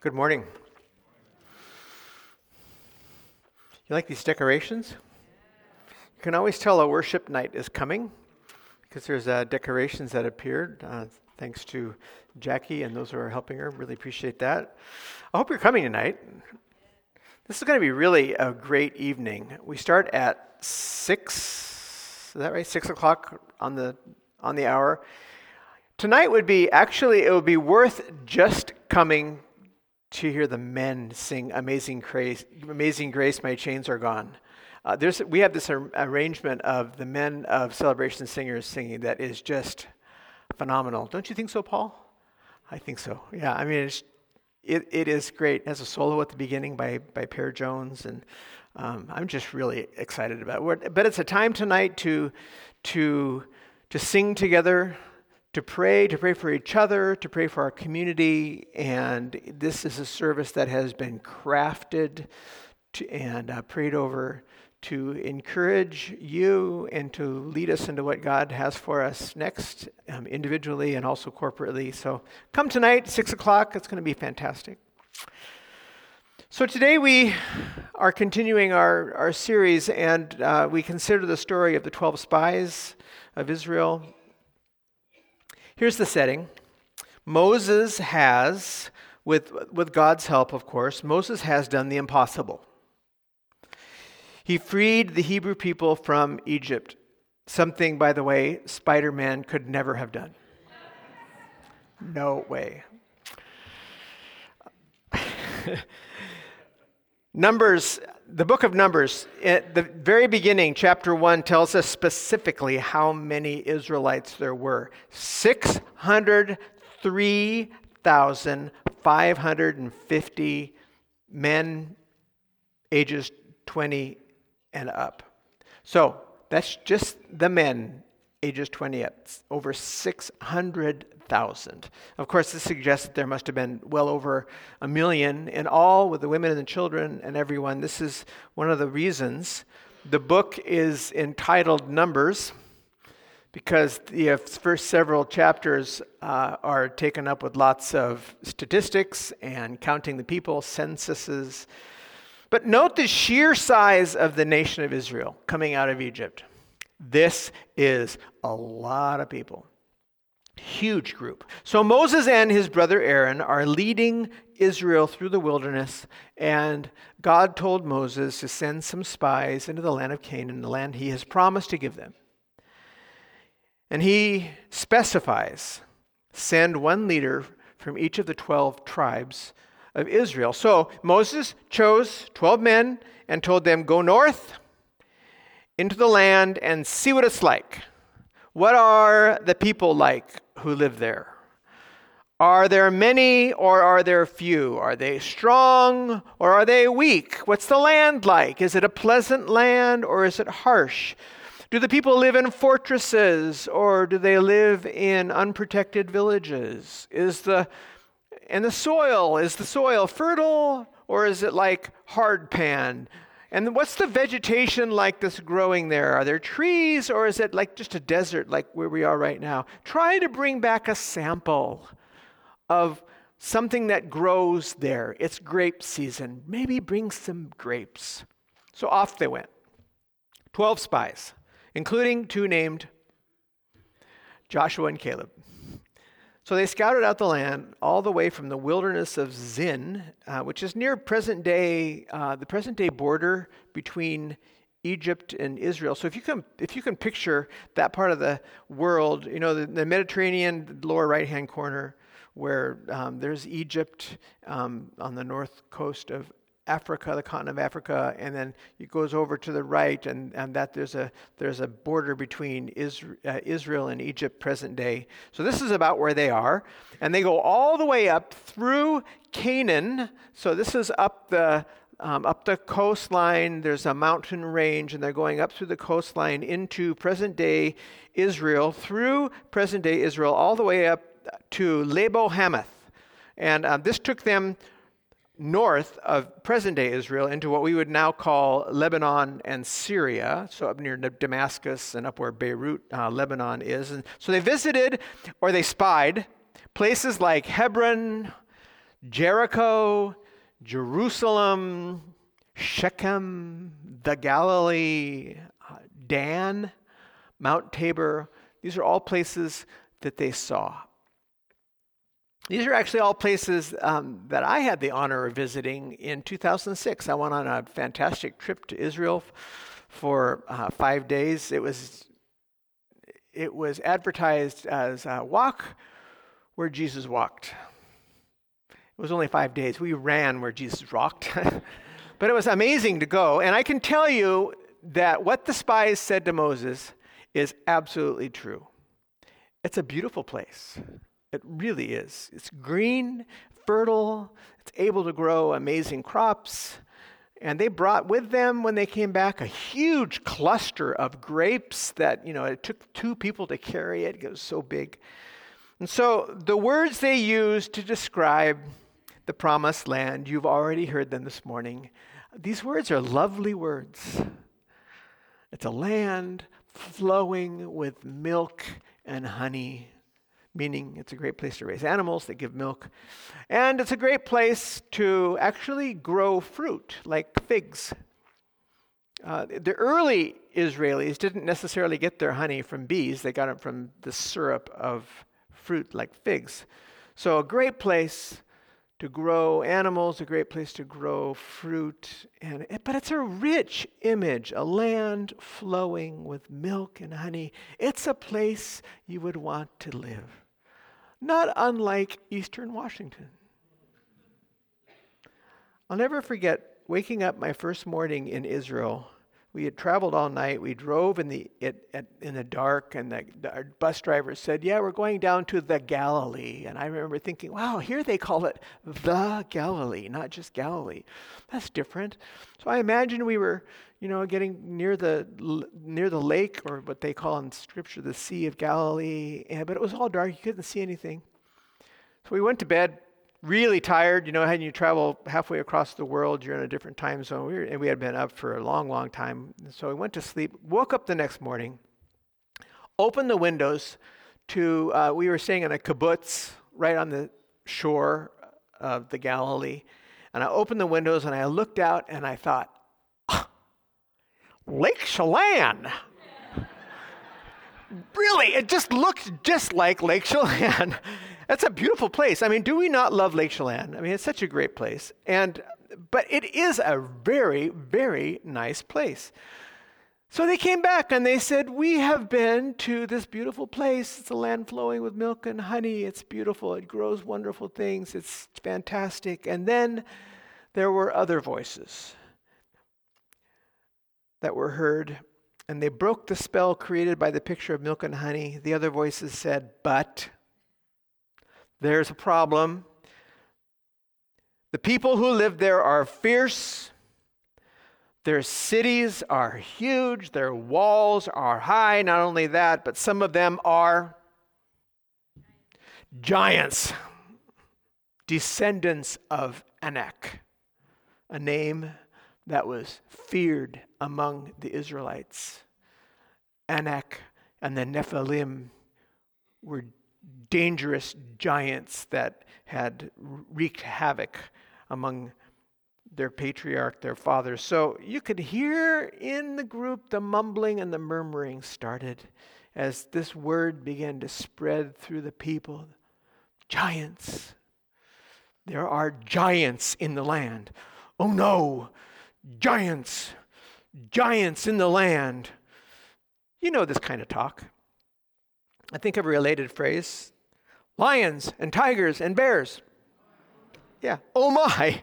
Good morning. You like these decorations? You can always tell a worship night is coming because there's uh, decorations that appeared. Uh, thanks to Jackie and those who are helping her. Really appreciate that. I hope you're coming tonight. This is going to be really a great evening. We start at six. Is that right? Six o'clock on the on the hour. Tonight would be actually it would be worth just coming to hear the men sing Amazing Grace, Amazing Grace, My Chains Are Gone. Uh, there's, we have this ar- arrangement of the men of Celebration Singers singing that is just phenomenal. Don't you think so, Paul? I think so. Yeah, I mean, it's, it, it is great. Has a solo at the beginning by, by Per Jones, and um, I'm just really excited about it. But it's a time tonight to, to, to sing together, to pray, to pray for each other, to pray for our community. And this is a service that has been crafted to, and uh, prayed over to encourage you and to lead us into what God has for us next, um, individually and also corporately. So come tonight, 6 o'clock. It's going to be fantastic. So today we are continuing our, our series, and uh, we consider the story of the 12 spies of Israel Here's the setting Moses has, with, with God's help, of course, Moses has done the impossible. He freed the Hebrew people from Egypt, something, by the way, Spider Man could never have done. No way. Numbers the book of Numbers, at the very beginning, chapter 1, tells us specifically how many Israelites there were 603,550 men ages 20 and up. So that's just the men ages 20 up, over 600,000. Of course, this suggests that there must have been well over a million in all, with the women and the children and everyone. This is one of the reasons the book is entitled Numbers, because the first several chapters uh, are taken up with lots of statistics and counting the people, censuses. But note the sheer size of the nation of Israel coming out of Egypt. This is a lot of people. Huge group. So Moses and his brother Aaron are leading Israel through the wilderness, and God told Moses to send some spies into the land of Canaan, the land he has promised to give them. And he specifies send one leader from each of the 12 tribes of Israel. So Moses chose 12 men and told them, Go north into the land and see what it's like. What are the people like who live there? Are there many or are there few? Are they strong or are they weak? What's the land like? Is it a pleasant land or is it harsh? Do the people live in fortresses or do they live in unprotected villages? Is the and the soil, is the soil fertile or is it like hard pan? And what's the vegetation like that's growing there? Are there trees or is it like just a desert like where we are right now? Try to bring back a sample of something that grows there. It's grape season. Maybe bring some grapes. So off they went. 12 spies, including two named Joshua and Caleb. So they scouted out the land all the way from the wilderness of Zin, uh, which is near present day, uh, the present day border between Egypt and Israel. So if you can, if you can picture that part of the world, you know, the, the Mediterranean lower right hand corner, where um, there's Egypt um, on the north coast of Africa, the continent of Africa, and then it goes over to the right, and, and that there's a there's a border between Israel, uh, Israel and Egypt, present day. So this is about where they are, and they go all the way up through Canaan. So this is up the um, up the coastline. There's a mountain range, and they're going up through the coastline into present day Israel, through present day Israel, all the way up to Lebo Hamath, and um, this took them north of present day Israel into what we would now call Lebanon and Syria, so up near Damascus and up where Beirut, uh, Lebanon is. And so they visited or they spied places like Hebron, Jericho, Jerusalem, Shechem, the Galilee, uh, Dan, Mount Tabor. These are all places that they saw. These are actually all places um, that I had the honor of visiting in 2006. I went on a fantastic trip to Israel for uh, five days. It was it was advertised as a walk where Jesus walked. It was only five days. We ran where Jesus walked. but it was amazing to go. And I can tell you that what the spies said to Moses is absolutely true. It's a beautiful place. It really is. It's green, fertile, it's able to grow amazing crops. And they brought with them, when they came back, a huge cluster of grapes that, you know, it took two people to carry it. It was so big. And so the words they used to describe the promised land, you've already heard them this morning. These words are lovely words. It's a land flowing with milk and honey, meaning it's a great place to raise animals that give milk. And it's a great place to actually grow fruit, like figs. Uh, the early Israelis didn't necessarily get their honey from bees, they got it from the syrup of fruit, like figs. So, a great place to grow animals, a great place to grow fruit. And, but it's a rich image, a land flowing with milk and honey. It's a place you would want to live, not unlike Eastern Washington. I'll never forget waking up my first morning in Israel we had traveled all night. We drove in the it, it, in the dark, and the, our bus driver said, "Yeah, we're going down to the Galilee." And I remember thinking, "Wow, here they call it the Galilee, not just Galilee. That's different." So I imagine we were, you know, getting near the near the lake, or what they call in Scripture the Sea of Galilee. And, but it was all dark; you couldn't see anything. So we went to bed really tired. You know, when you travel halfway across the world, you're in a different time zone. We were, and we had been up for a long, long time. So we went to sleep, woke up the next morning, opened the windows to, uh, we were staying in a kibbutz right on the shore of the Galilee. And I opened the windows and I looked out and I thought, Lake Chelan. really, it just looked just like Lake Chelan. That's a beautiful place. I mean, do we not love Lake Chelan? I mean, it's such a great place. And but it is a very, very nice place. So they came back and they said, We have been to this beautiful place. It's a land flowing with milk and honey. It's beautiful. It grows wonderful things. It's fantastic. And then there were other voices that were heard, and they broke the spell created by the picture of milk and honey. The other voices said, But there's a problem. The people who live there are fierce. Their cities are huge. Their walls are high. Not only that, but some of them are giants, descendants of Anak, a name that was feared among the Israelites. Anak and the Nephilim were dangerous giants that had wreaked havoc among their patriarch, their fathers. So you could hear in the group the mumbling and the murmuring started as this word began to spread through the people. Giants. There are giants in the land. Oh no, giants, giants in the land. You know this kind of talk. I think of a related phrase lions and tigers and bears. Yeah, oh my.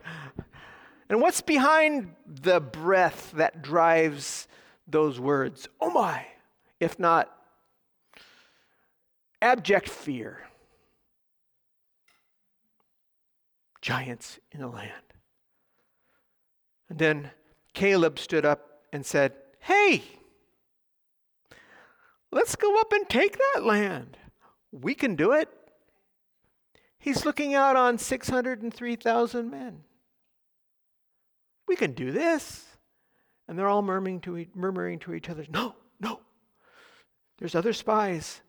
And what's behind the breath that drives those words? Oh my, if not abject fear. Giants in the land. Then Caleb stood up and said, Hey, let's go up and take that land. We can do it. He's looking out on 603,000 men. We can do this. And they're all murmuring to, murmuring to each other, No, no. There's other spies.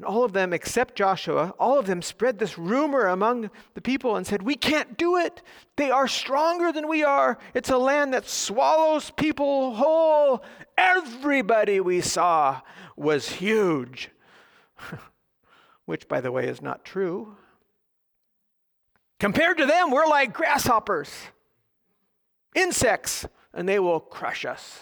And all of them, except Joshua, all of them spread this rumor among the people and said, We can't do it. They are stronger than we are. It's a land that swallows people whole. Everybody we saw was huge. Which, by the way, is not true. Compared to them, we're like grasshoppers, insects, and they will crush us.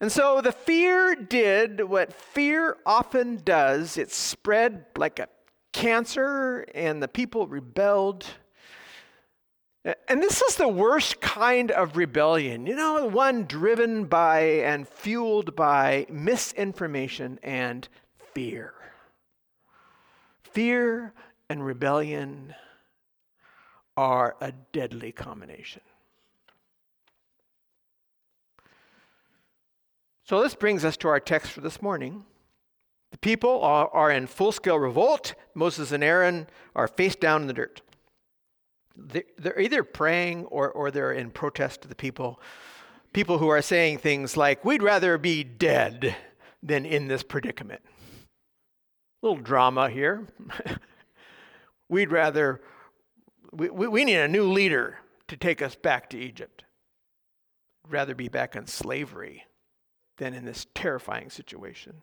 And so the fear did what fear often does it spread like a cancer, and the people rebelled. And this is the worst kind of rebellion, you know, one driven by and fueled by misinformation and fear. Fear and rebellion are a deadly combination. So this brings us to our text for this morning. The people are, are in full scale revolt. Moses and Aaron are face down in the dirt. They're either praying or, or they're in protest to the people. People who are saying things like, We'd rather be dead than in this predicament. A little drama here. We'd rather, we, we need a new leader to take us back to Egypt. rather be back in slavery than in this terrifying situation.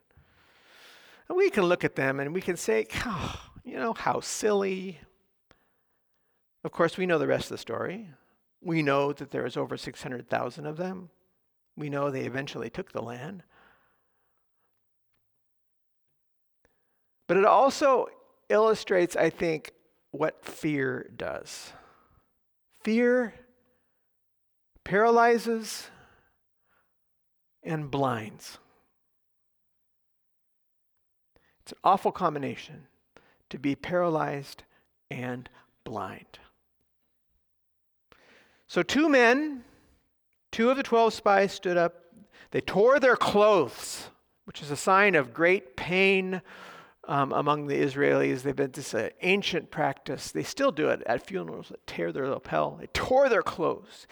And we can look at them and we can say, oh, you know, how silly. Of course, we know the rest of the story. We know that there was over 600,000 of them. We know they eventually took the land. But it also illustrates, I think, what fear does. Fear paralyzes and blinds. It's an awful combination to be paralyzed and blind. So, two men, two of the 12 spies stood up. They tore their clothes, which is a sign of great pain um, among the Israelis. They've been this uh, ancient practice. They still do it at funerals. They tear their lapel. They tore their clothes.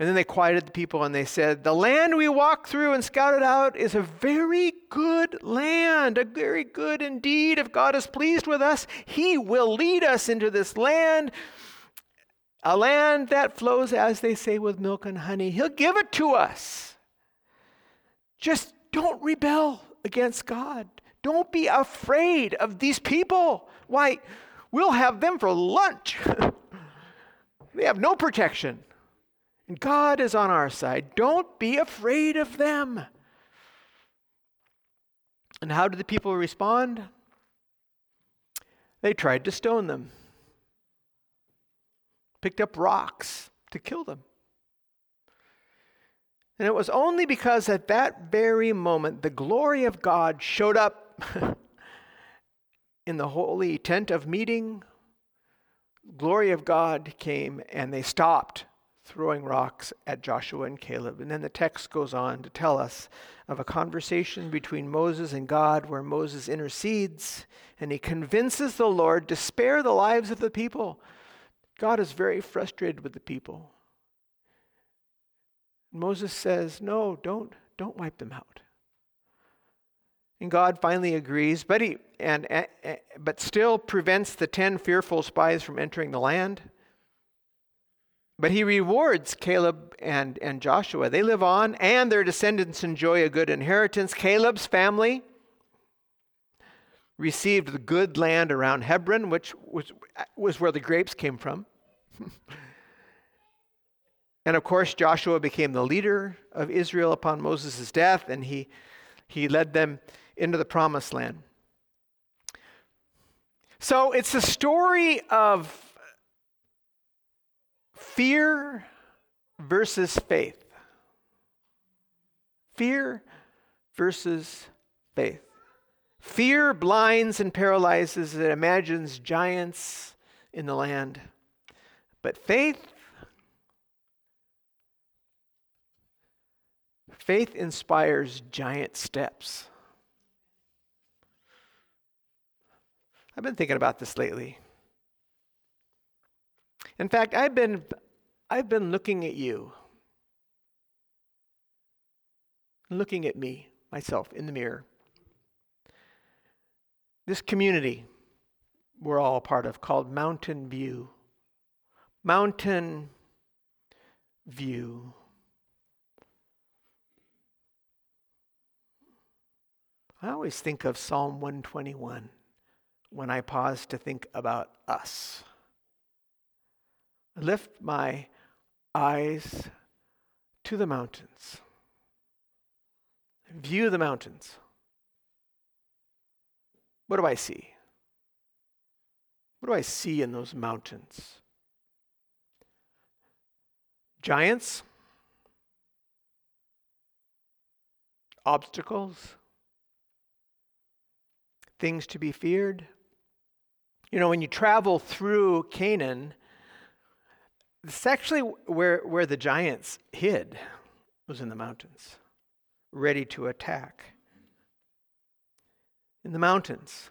And then they quieted the people and they said, The land we walked through and scouted out is a very good land, a very good indeed. If God is pleased with us, He will lead us into this land, a land that flows, as they say, with milk and honey. He'll give it to us. Just don't rebel against God. Don't be afraid of these people. Why, we'll have them for lunch. they have no protection. And God is on our side. Don't be afraid of them. And how did the people respond? They tried to stone them, picked up rocks to kill them. And it was only because at that very moment the glory of God showed up in the holy tent of meeting. Glory of God came and they stopped throwing rocks at Joshua and Caleb. And then the text goes on to tell us of a conversation between Moses and God where Moses intercedes and he convinces the Lord to spare the lives of the people. God is very frustrated with the people. Moses says, "No, don't don't wipe them out." And God finally agrees, but he and, and but still prevents the 10 fearful spies from entering the land. But he rewards Caleb and, and Joshua. They live on, and their descendants enjoy a good inheritance. Caleb's family received the good land around Hebron, which was, was where the grapes came from. and of course, Joshua became the leader of Israel upon Moses' death, and he, he led them into the promised land. So it's a story of Fear versus faith. Fear versus faith. Fear blinds and paralyzes, it imagines giants in the land. But faith, faith inspires giant steps. I've been thinking about this lately. In fact, I've been, I've been looking at you, looking at me, myself, in the mirror. this community we're all a part of called Mountain View. Mountain View. I always think of Psalm 121 when I pause to think about us. I lift my eyes to the mountains, view the mountains. What do I see? What do I see in those mountains? Giants? Obstacles? Things to be feared? You know, when you travel through Canaan, it's actually where, where the giants hid, was in the mountains, ready to attack. In the mountains.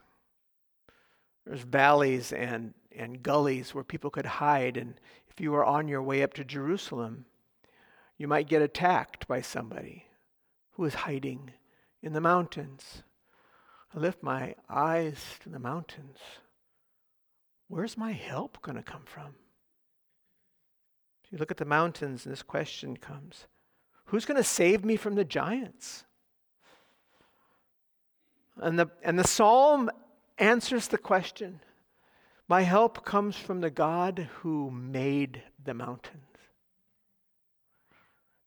There's valleys and, and gullies where people could hide. And if you were on your way up to Jerusalem, you might get attacked by somebody who is hiding in the mountains. I lift my eyes to the mountains. Where's my help going to come from? You look at the mountains, and this question comes Who's going to save me from the giants? And the, and the psalm answers the question My help comes from the God who made the mountains.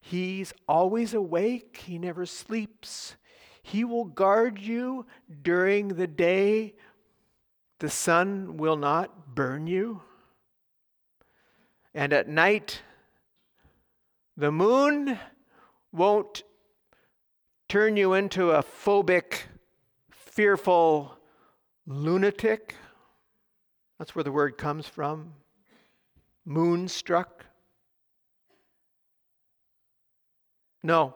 He's always awake, He never sleeps. He will guard you during the day. The sun will not burn you. And at night, the moon won't turn you into a phobic, fearful lunatic. That's where the word comes from. Moonstruck. No.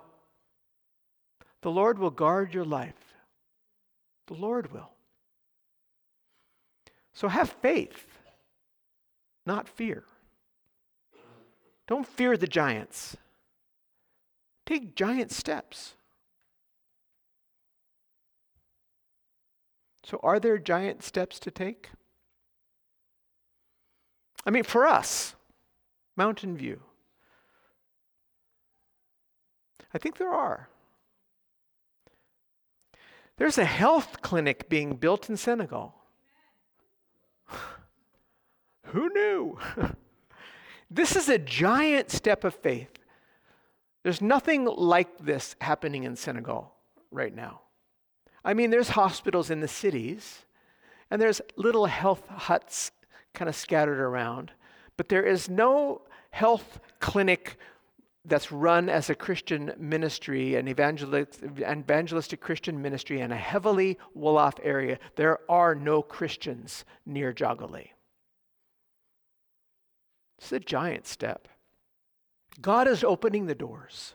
The Lord will guard your life. The Lord will. So have faith, not fear. Don't fear the giants. Take giant steps. So, are there giant steps to take? I mean, for us, Mountain View, I think there are. There's a health clinic being built in Senegal. Who knew? this is a giant step of faith. There's nothing like this happening in Senegal right now. I mean, there's hospitals in the cities, and there's little health huts kind of scattered around, but there is no health clinic that's run as a Christian ministry, an evangelistic Christian ministry in a heavily Wolof area. There are no Christians near Jogale. It's a giant step. God is opening the doors.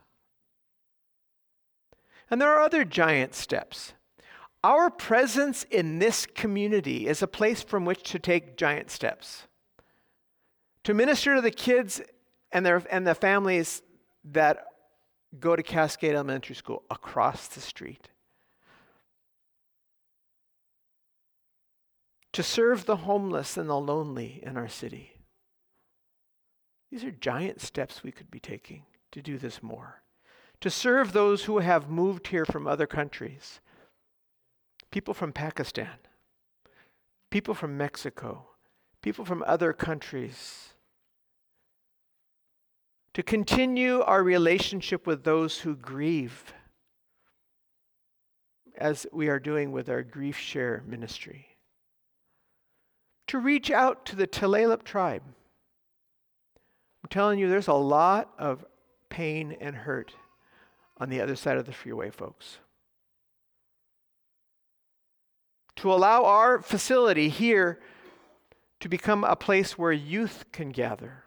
And there are other giant steps. Our presence in this community is a place from which to take giant steps. To minister to the kids and their and the families that go to Cascade Elementary School across the street. To serve the homeless and the lonely in our city. These are giant steps we could be taking to do this more. To serve those who have moved here from other countries people from Pakistan, people from Mexico, people from other countries. To continue our relationship with those who grieve, as we are doing with our Grief Share ministry. To reach out to the Tulalip tribe. I'm telling you, there's a lot of pain and hurt on the other side of the freeway, folks to allow our facility here to become a place where youth can gather,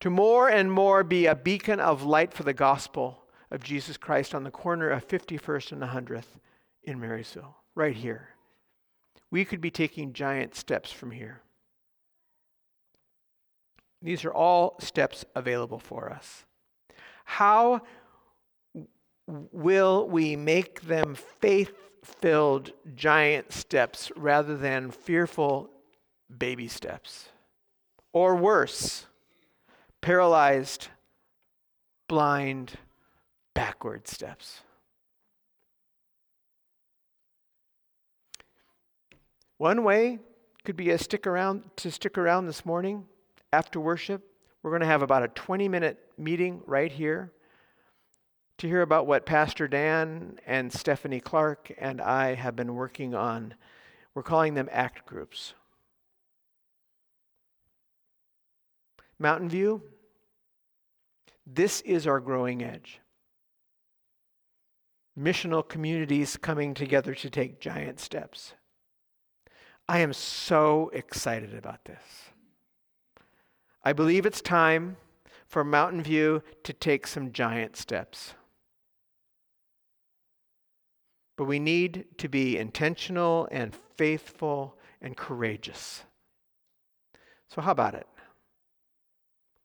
to more and more be a beacon of light for the gospel of Jesus Christ on the corner of 51st and 100th in Marysville, right here. We could be taking giant steps from here. These are all steps available for us. How will we make them faith filled giant steps rather than fearful baby steps. Or worse, paralyzed, blind, backward steps. One way could be a stick around to stick around this morning after worship. We're going to have about a 20 minute meeting right here to hear about what Pastor Dan and Stephanie Clark and I have been working on. We're calling them ACT groups. Mountain View, this is our growing edge. Missional communities coming together to take giant steps. I am so excited about this. I believe it's time for Mountain View to take some giant steps. But we need to be intentional and faithful and courageous. So, how about it?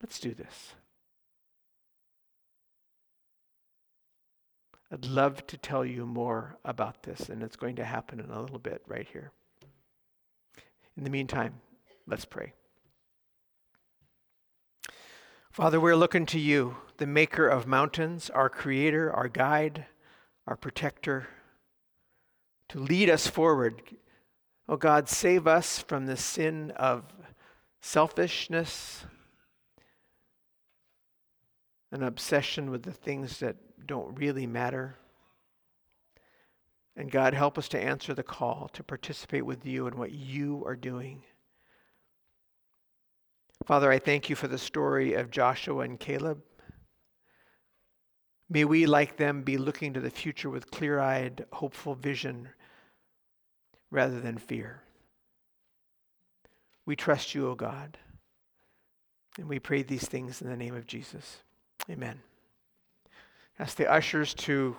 Let's do this. I'd love to tell you more about this, and it's going to happen in a little bit right here. In the meantime, let's pray. Father, we're looking to you, the maker of mountains, our creator, our guide, our protector, to lead us forward. Oh God, save us from the sin of selfishness, an obsession with the things that don't really matter. And God, help us to answer the call to participate with you in what you are doing. Father, I thank you for the story of Joshua and Caleb. May we, like them, be looking to the future with clear eyed, hopeful vision rather than fear. We trust you, O God. And we pray these things in the name of Jesus. Amen. Ask the ushers to